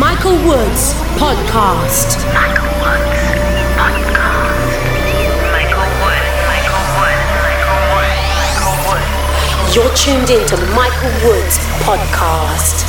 Michael Woods Podcast. Michael Woods Podcast. Michael Woods, Michael Woods, Michael Woods, Michael Woods. You're tuned in to Michael Woods Podcast.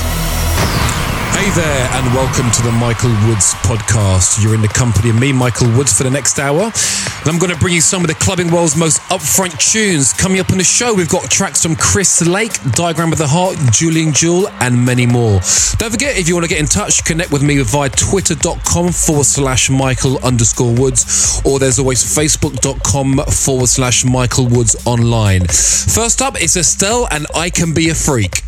Hey there, and welcome to the Michael Woods podcast. You're in the company of me, Michael Woods, for the next hour. And I'm going to bring you some of the clubbing world's most upfront tunes. Coming up on the show, we've got tracks from Chris Lake, Diagram of the Heart, Julian Jeweil, and many more. Don't forget, if you want to get in touch, connect with me via twitter.com forward slash Michael underscore Woods, or there's always facebook.com forward slash Michael Woods online. First up, it's Estelle, and I Can Be a Freak.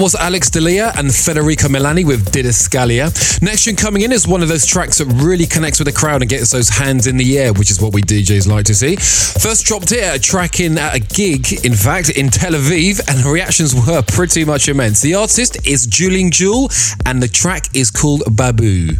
Was Alex Delia and Federico Milani with Didascalia. Next tune coming in is one of those tracks that really connects with the crowd and gets those hands in the air, which is what we DJs like to see. First dropped here, a track in at a gig, in fact, in Tel Aviv, and the reactions were pretty much immense. The artist is Julian Jeweil, and the track is called Babu.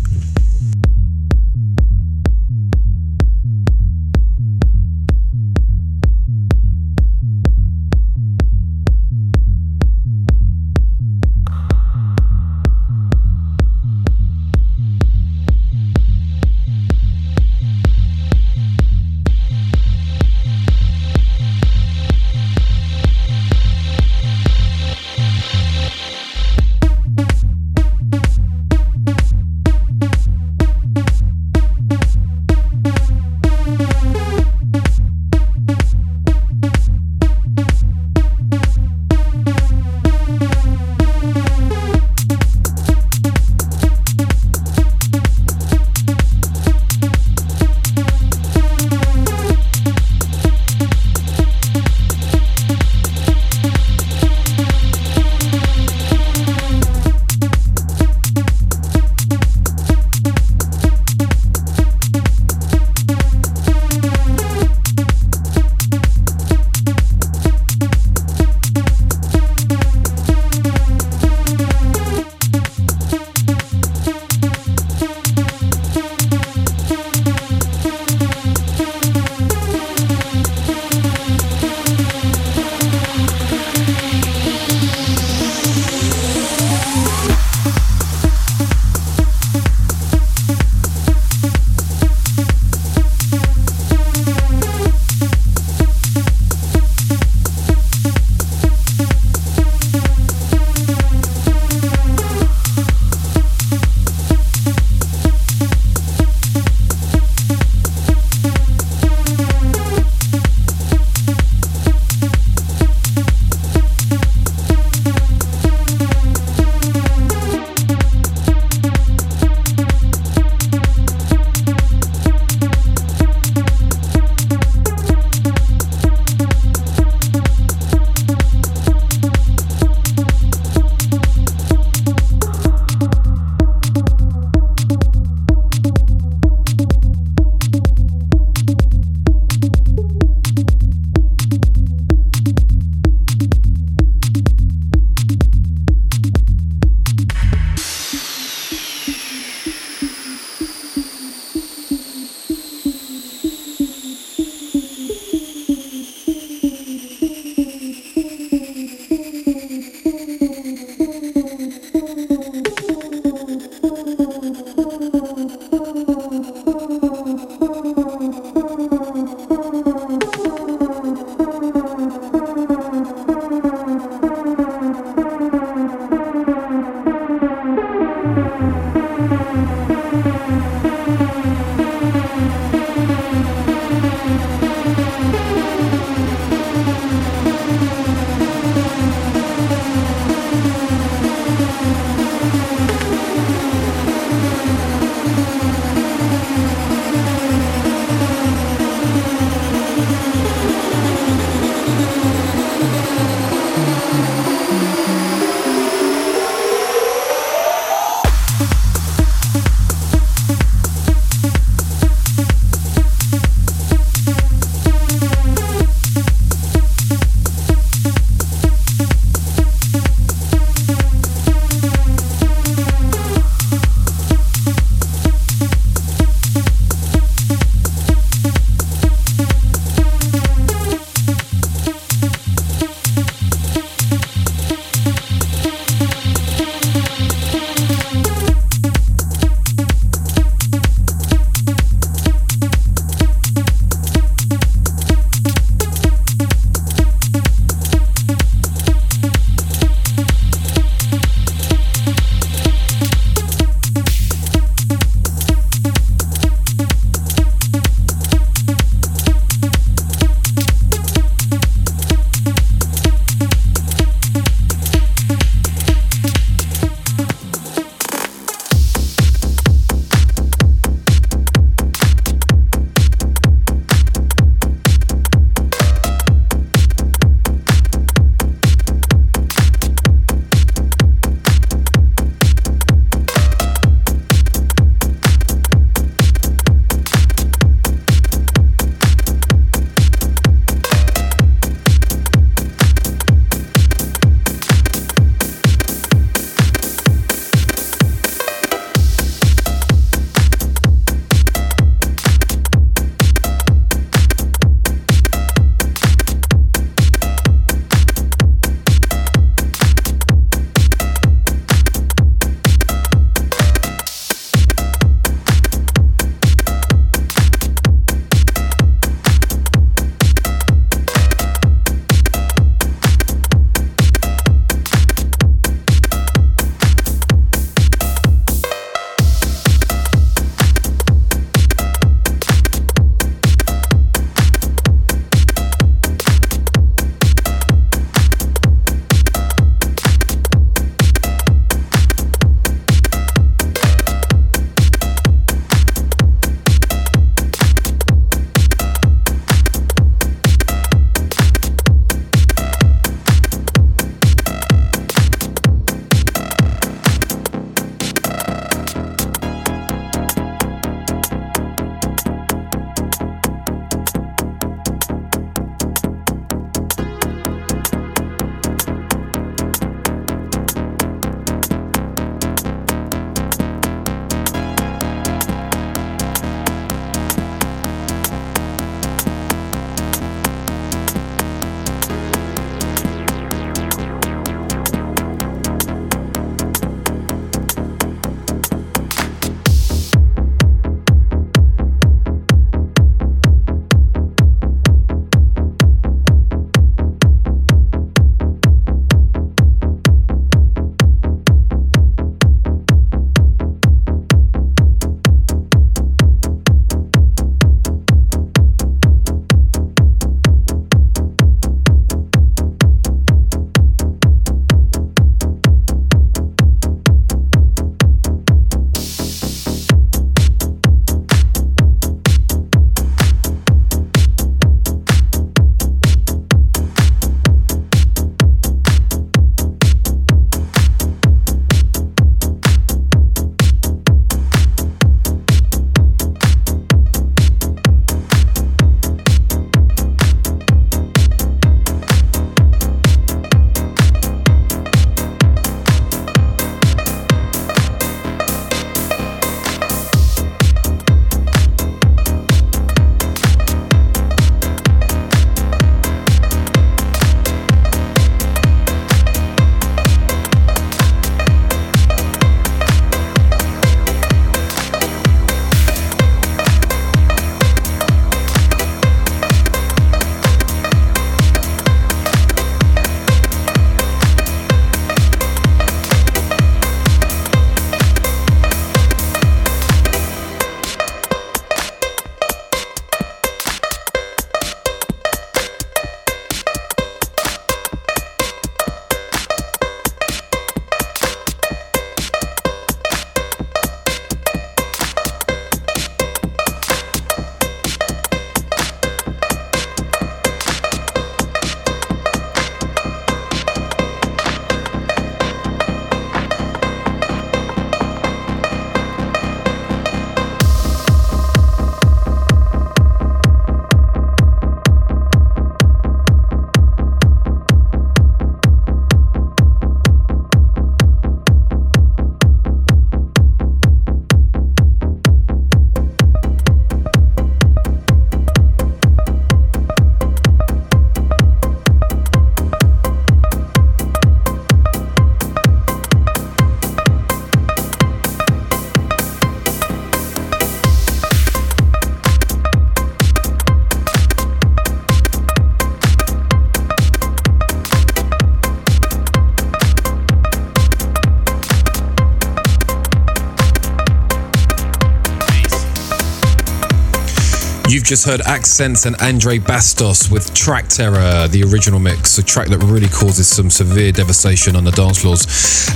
Just heard Accents and Andre Bastos with Track Terror, the original mix, a track that really causes some severe devastation on the dance floors.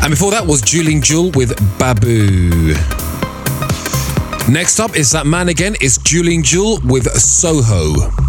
And before that was Julian Jeweil with Babu. Next up is that man again, it's Julian Jeweil with Soho.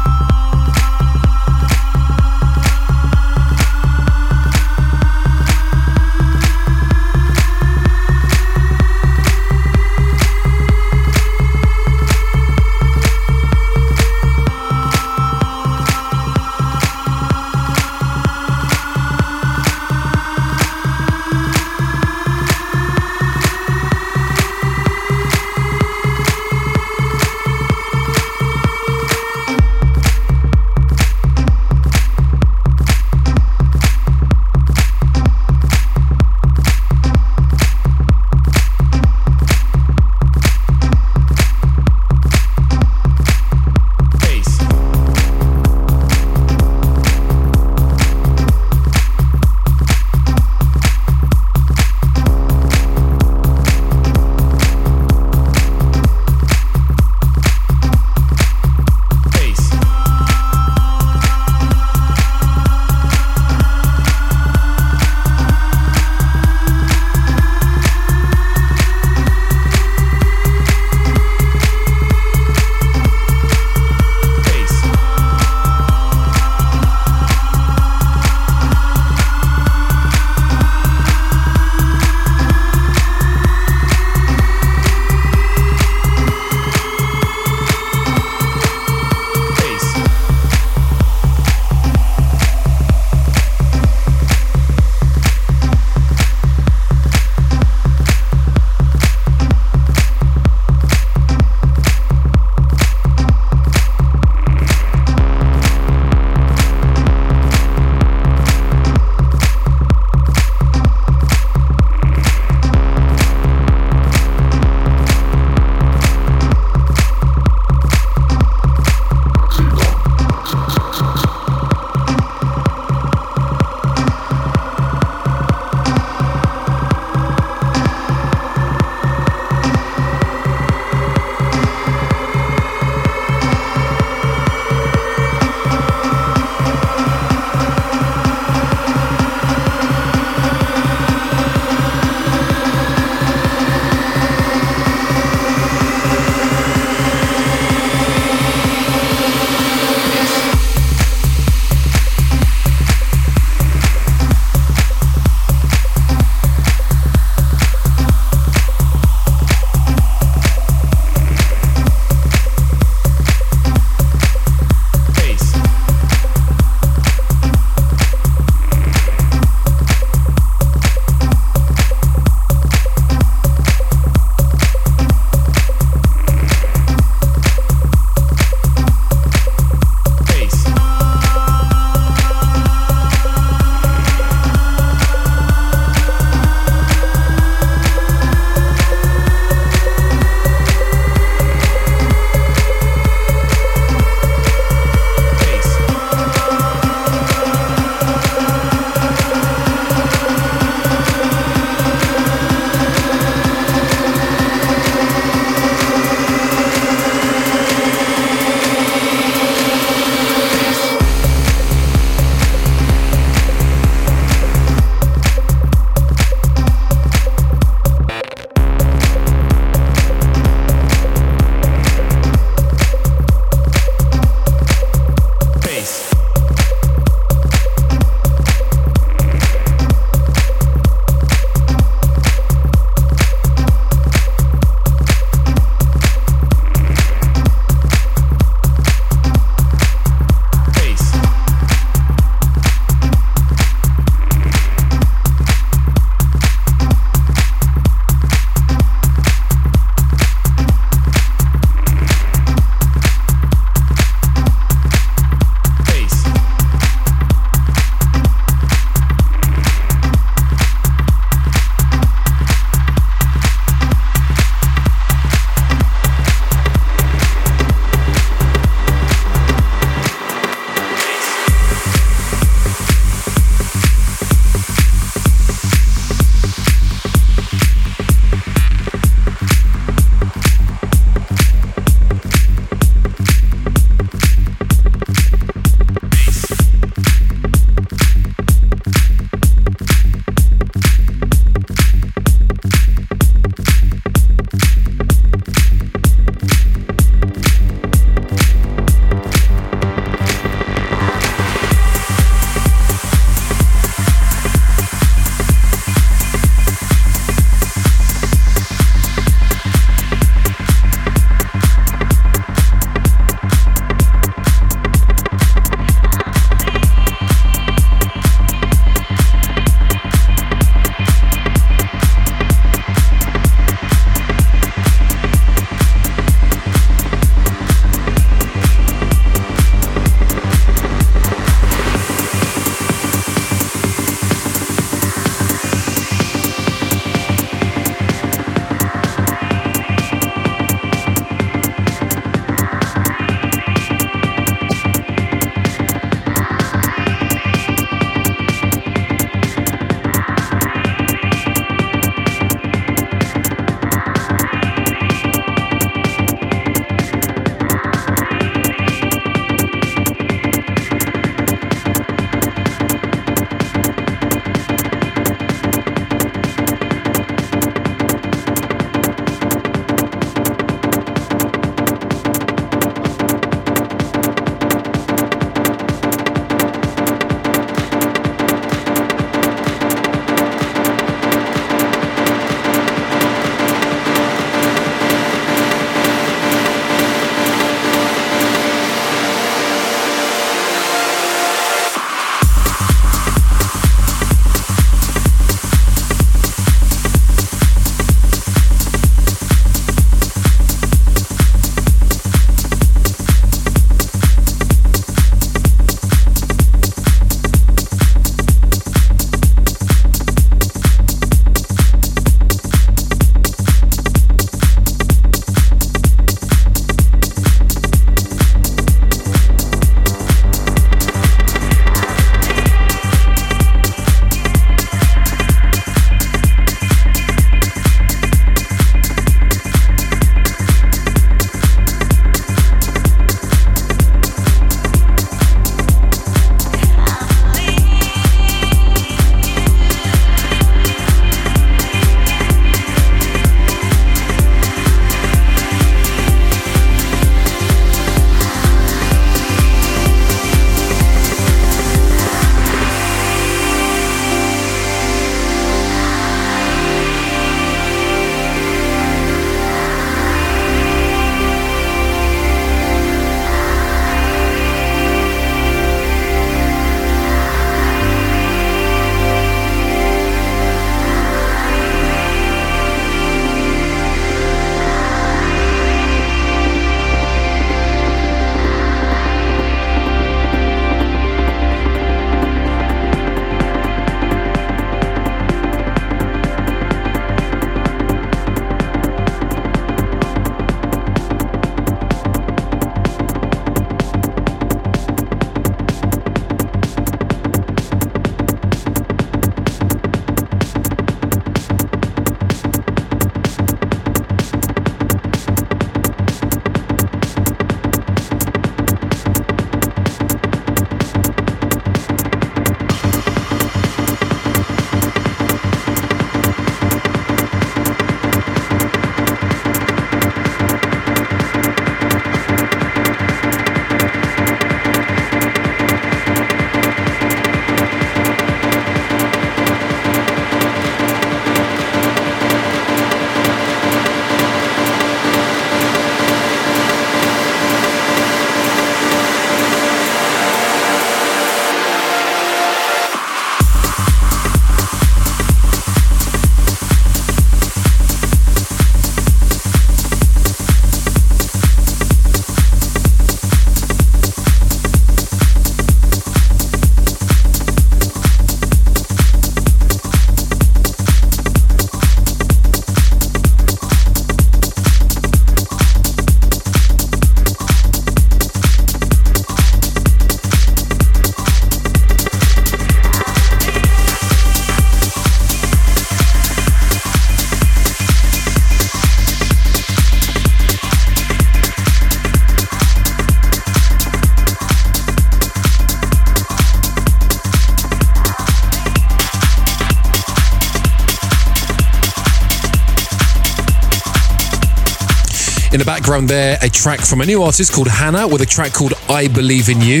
Background there, a track from a new artist called Hannah with a track called I Believe in You.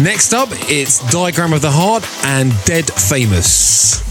Next up, it's Diagram of the Heart and Dead Famous.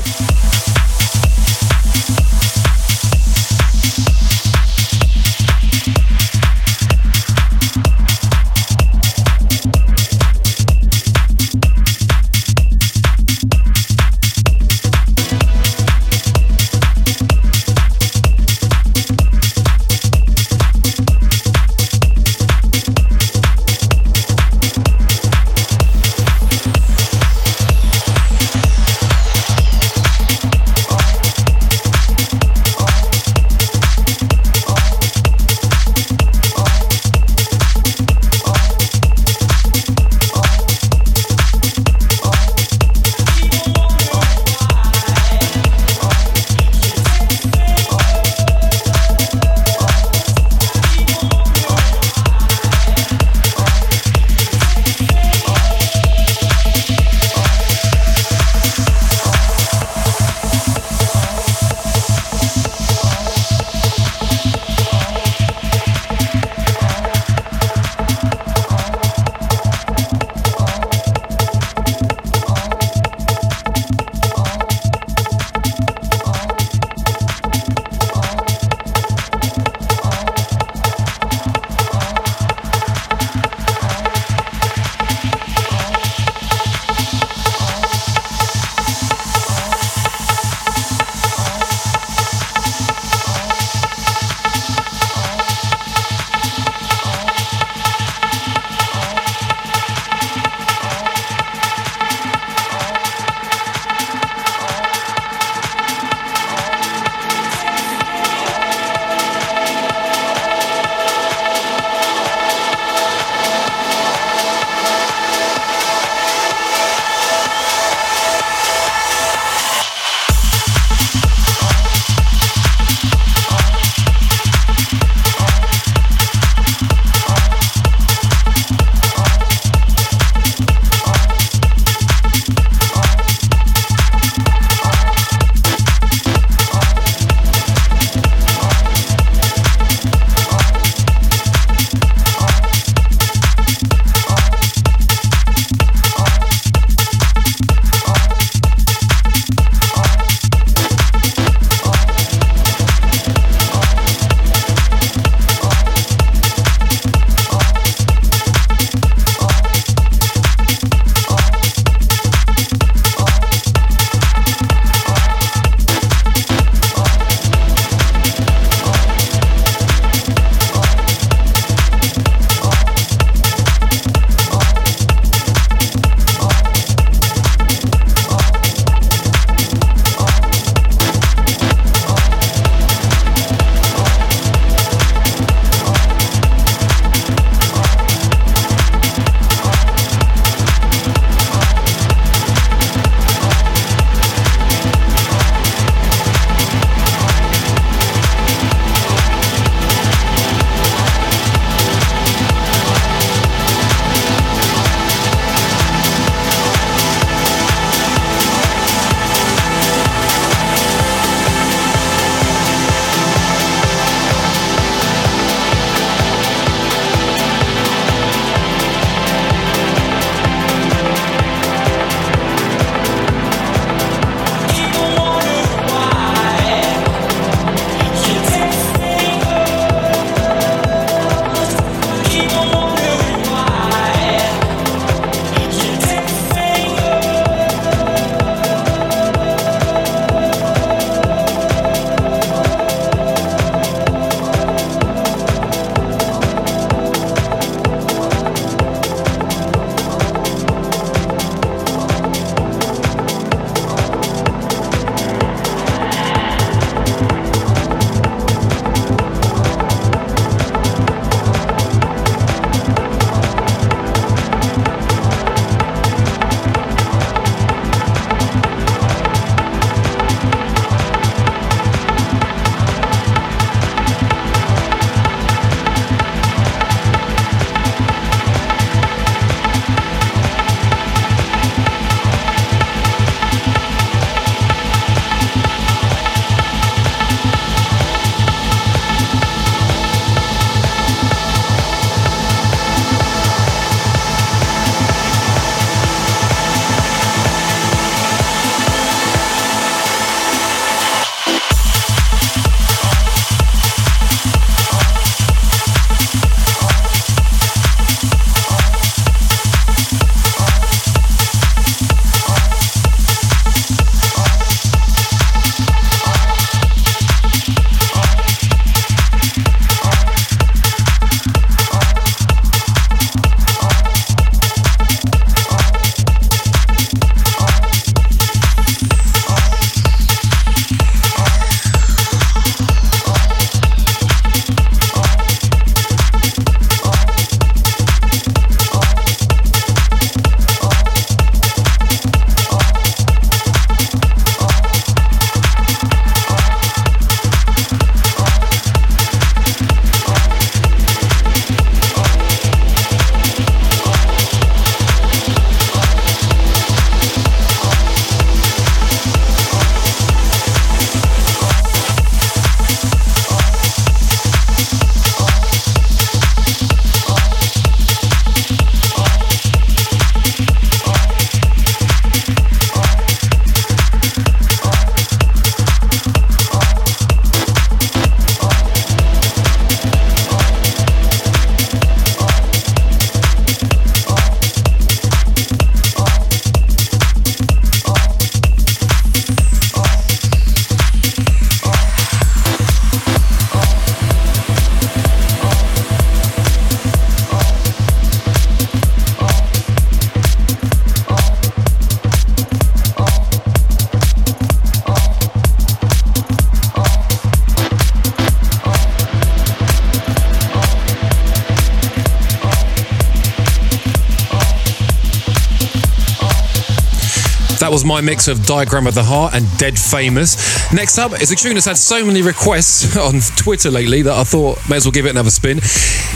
That was my mix of Diagram of the Heart and Dead Famous. Next up is a tune that's had so many requests on Twitter lately that I thought may as well give it another spin.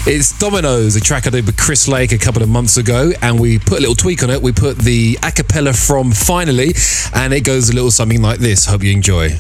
It's Dominoes, a track I did with Chris Lake a couple of months ago, and we put a little tweak on it. We put the a cappella from Finally, and it goes a little something like this. Hope you enjoy.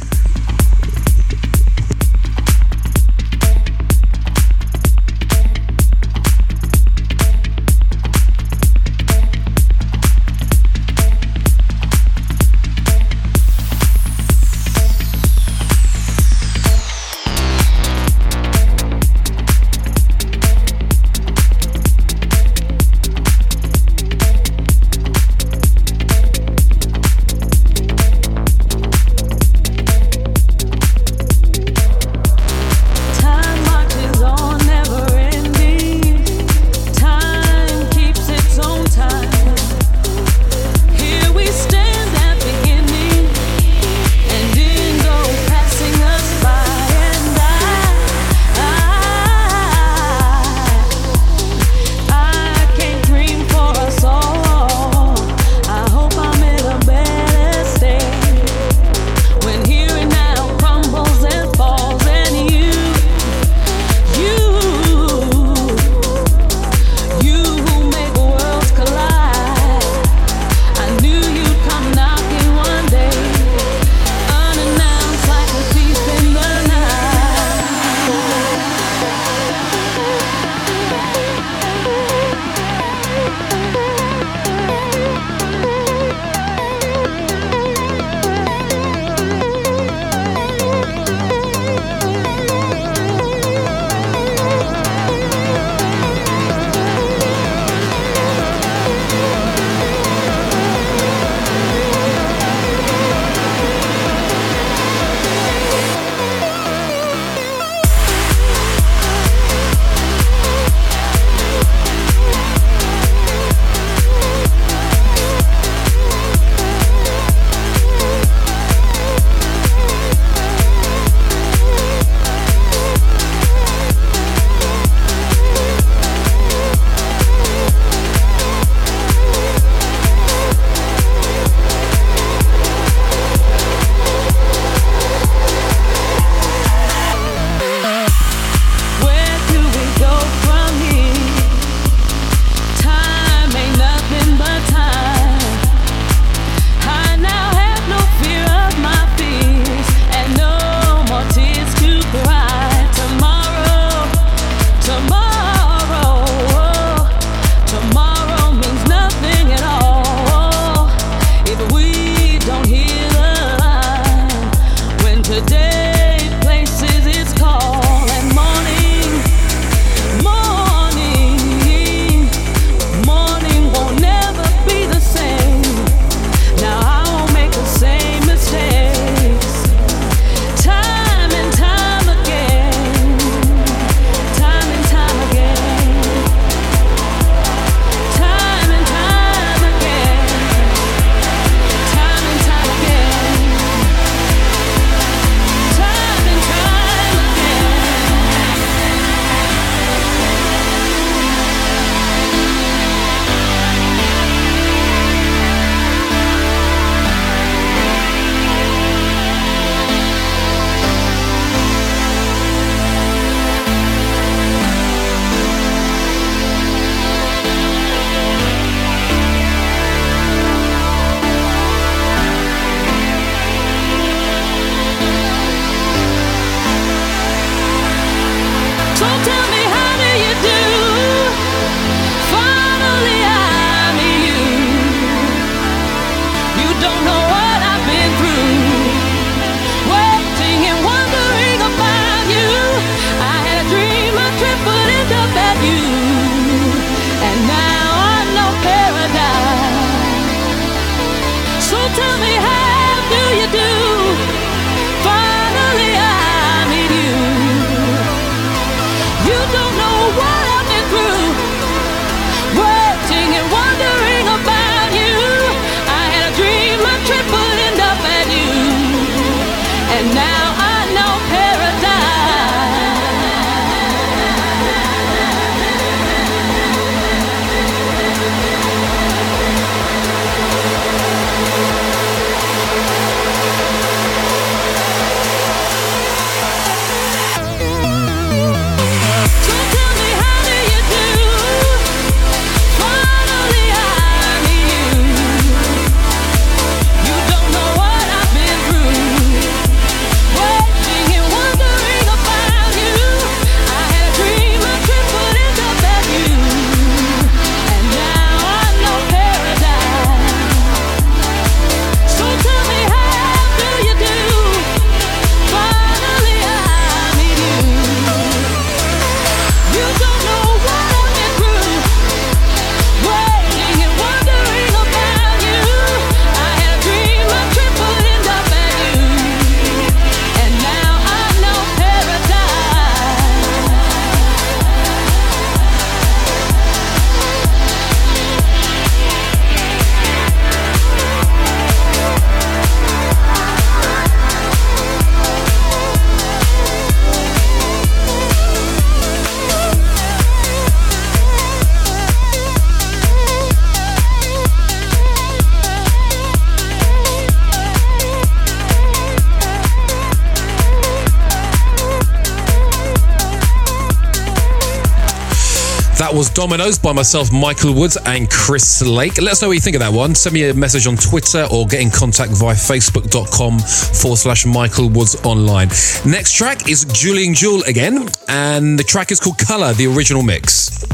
Was Dominoes by myself, Michael Woods, and Chris Lake. Let us know what you think of that one. Send me a message on Twitter or get in contact via facebook.com forward slash Michael Woods online. Next track is Julian Jeweil again, and the track is called Color, the original mix.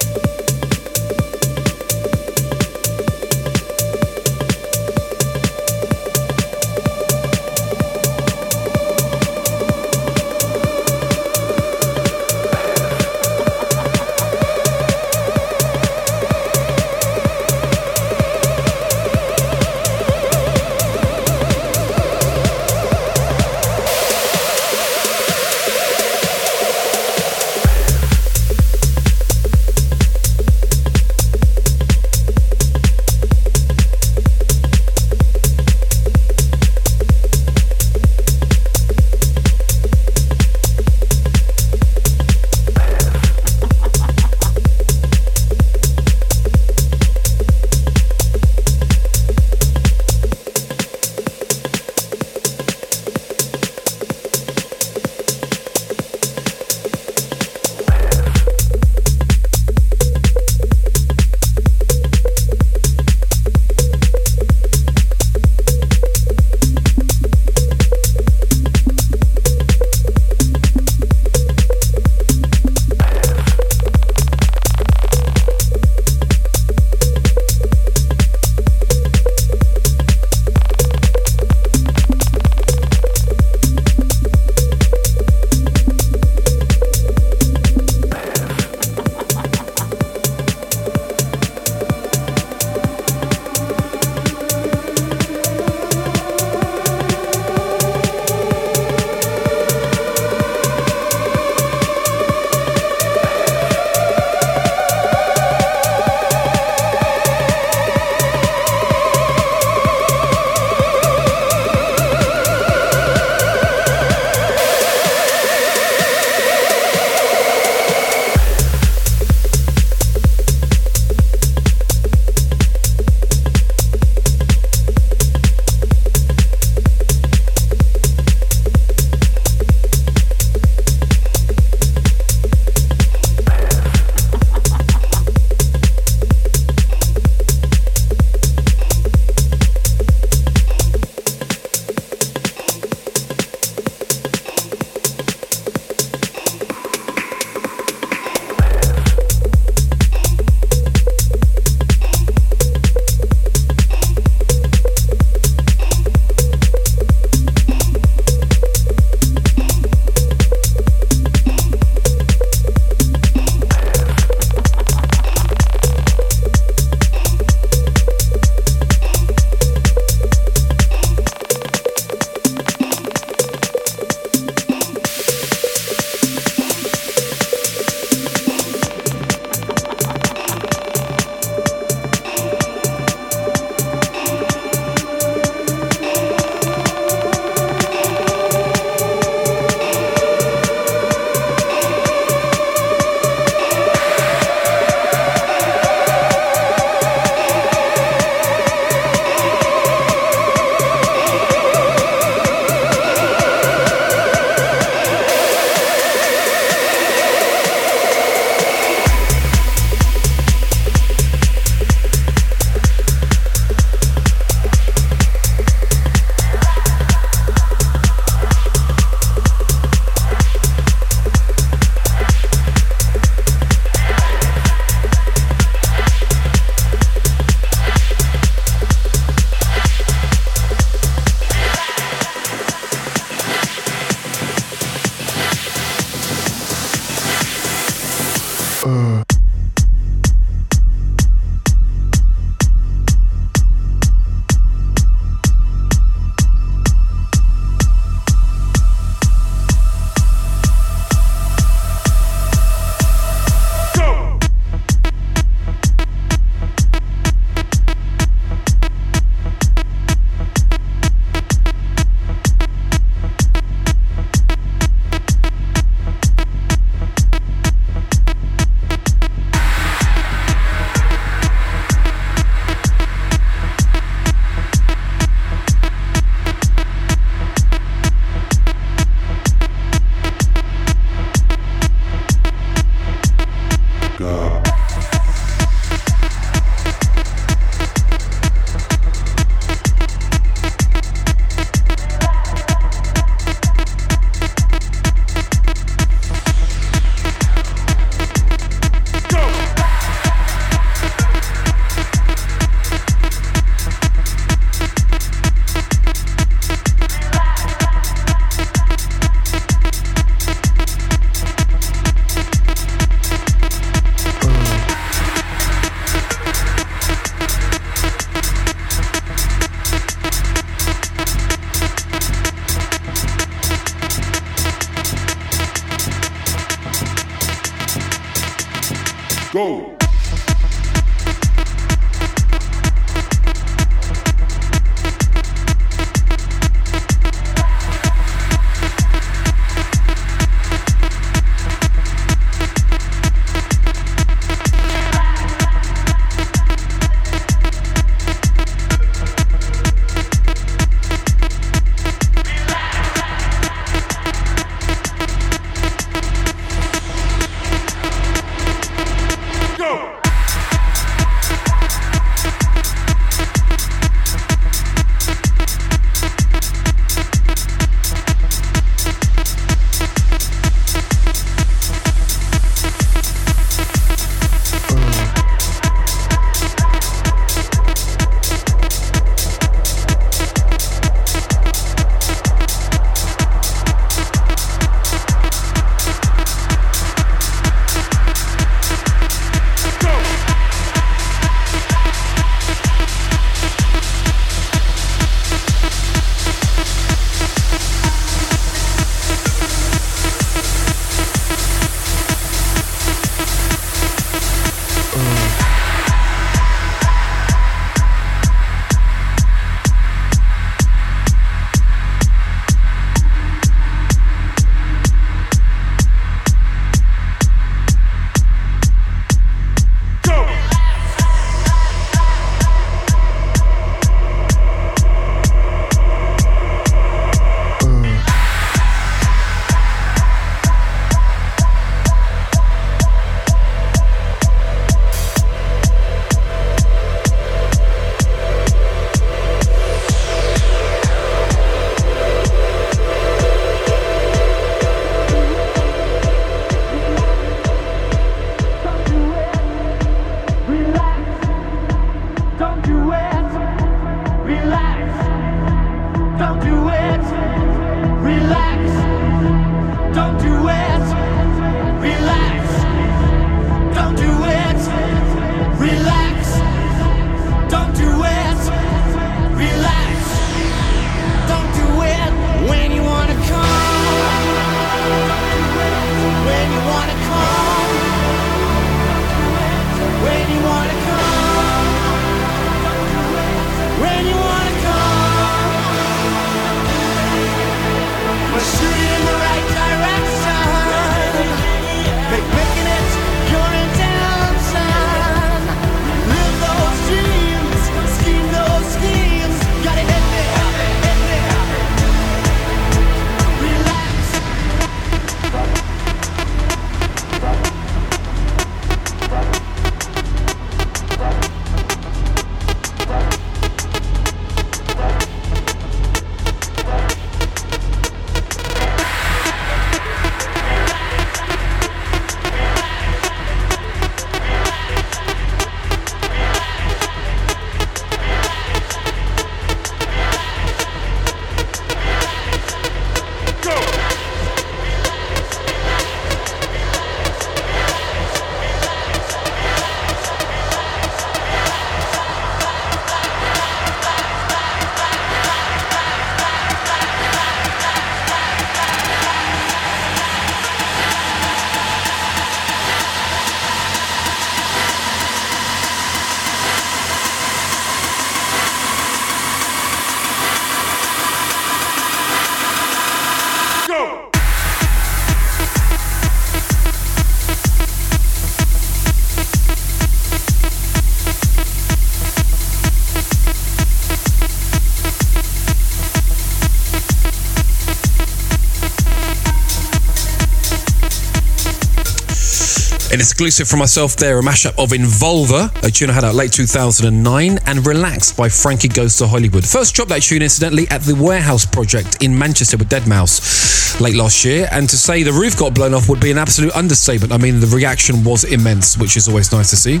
Exclusive for myself there, a mashup of Involver, a tune I had out late 2009, and Relax by Frankie Goes to Hollywood. First dropped that tune, incidentally, at the Warehouse Project in Manchester with deadmau5 late last year. And to say the roof got blown off would be an absolute understatement. I mean, the reaction was immense, which is always nice to see.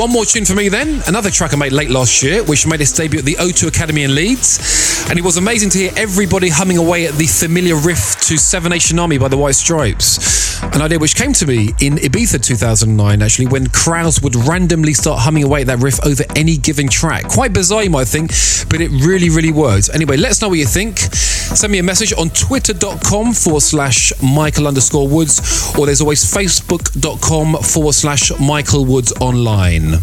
One more tune for me then. Another track I made late last year, which made its debut at the O2 Academy in Leeds. And it was amazing to hear everybody humming away at the familiar riff to Seven Nation Army by the White Stripes. An idea which came to me in Ibiza 2009, actually, when crowds would randomly start humming away at that riff over any given track. Quite bizarre, you might think, but it really, really works. Anyway, let us know what you think. Send me a message on twitter.com forward slash Michael underscore Woods, or there's always facebook.com forward slash Michael Woods online.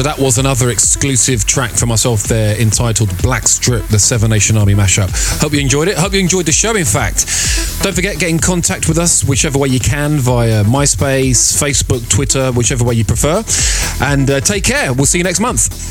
So that was another exclusive track for myself there entitled Black Strip, the Seven Nation Army mashup. Hope you enjoyed it. Hope you enjoyed the show, in fact. Don't forget, get in contact with us whichever way you can via MySpace, Facebook, Twitter, whichever way you prefer. And uh, take care. We'll see you next month.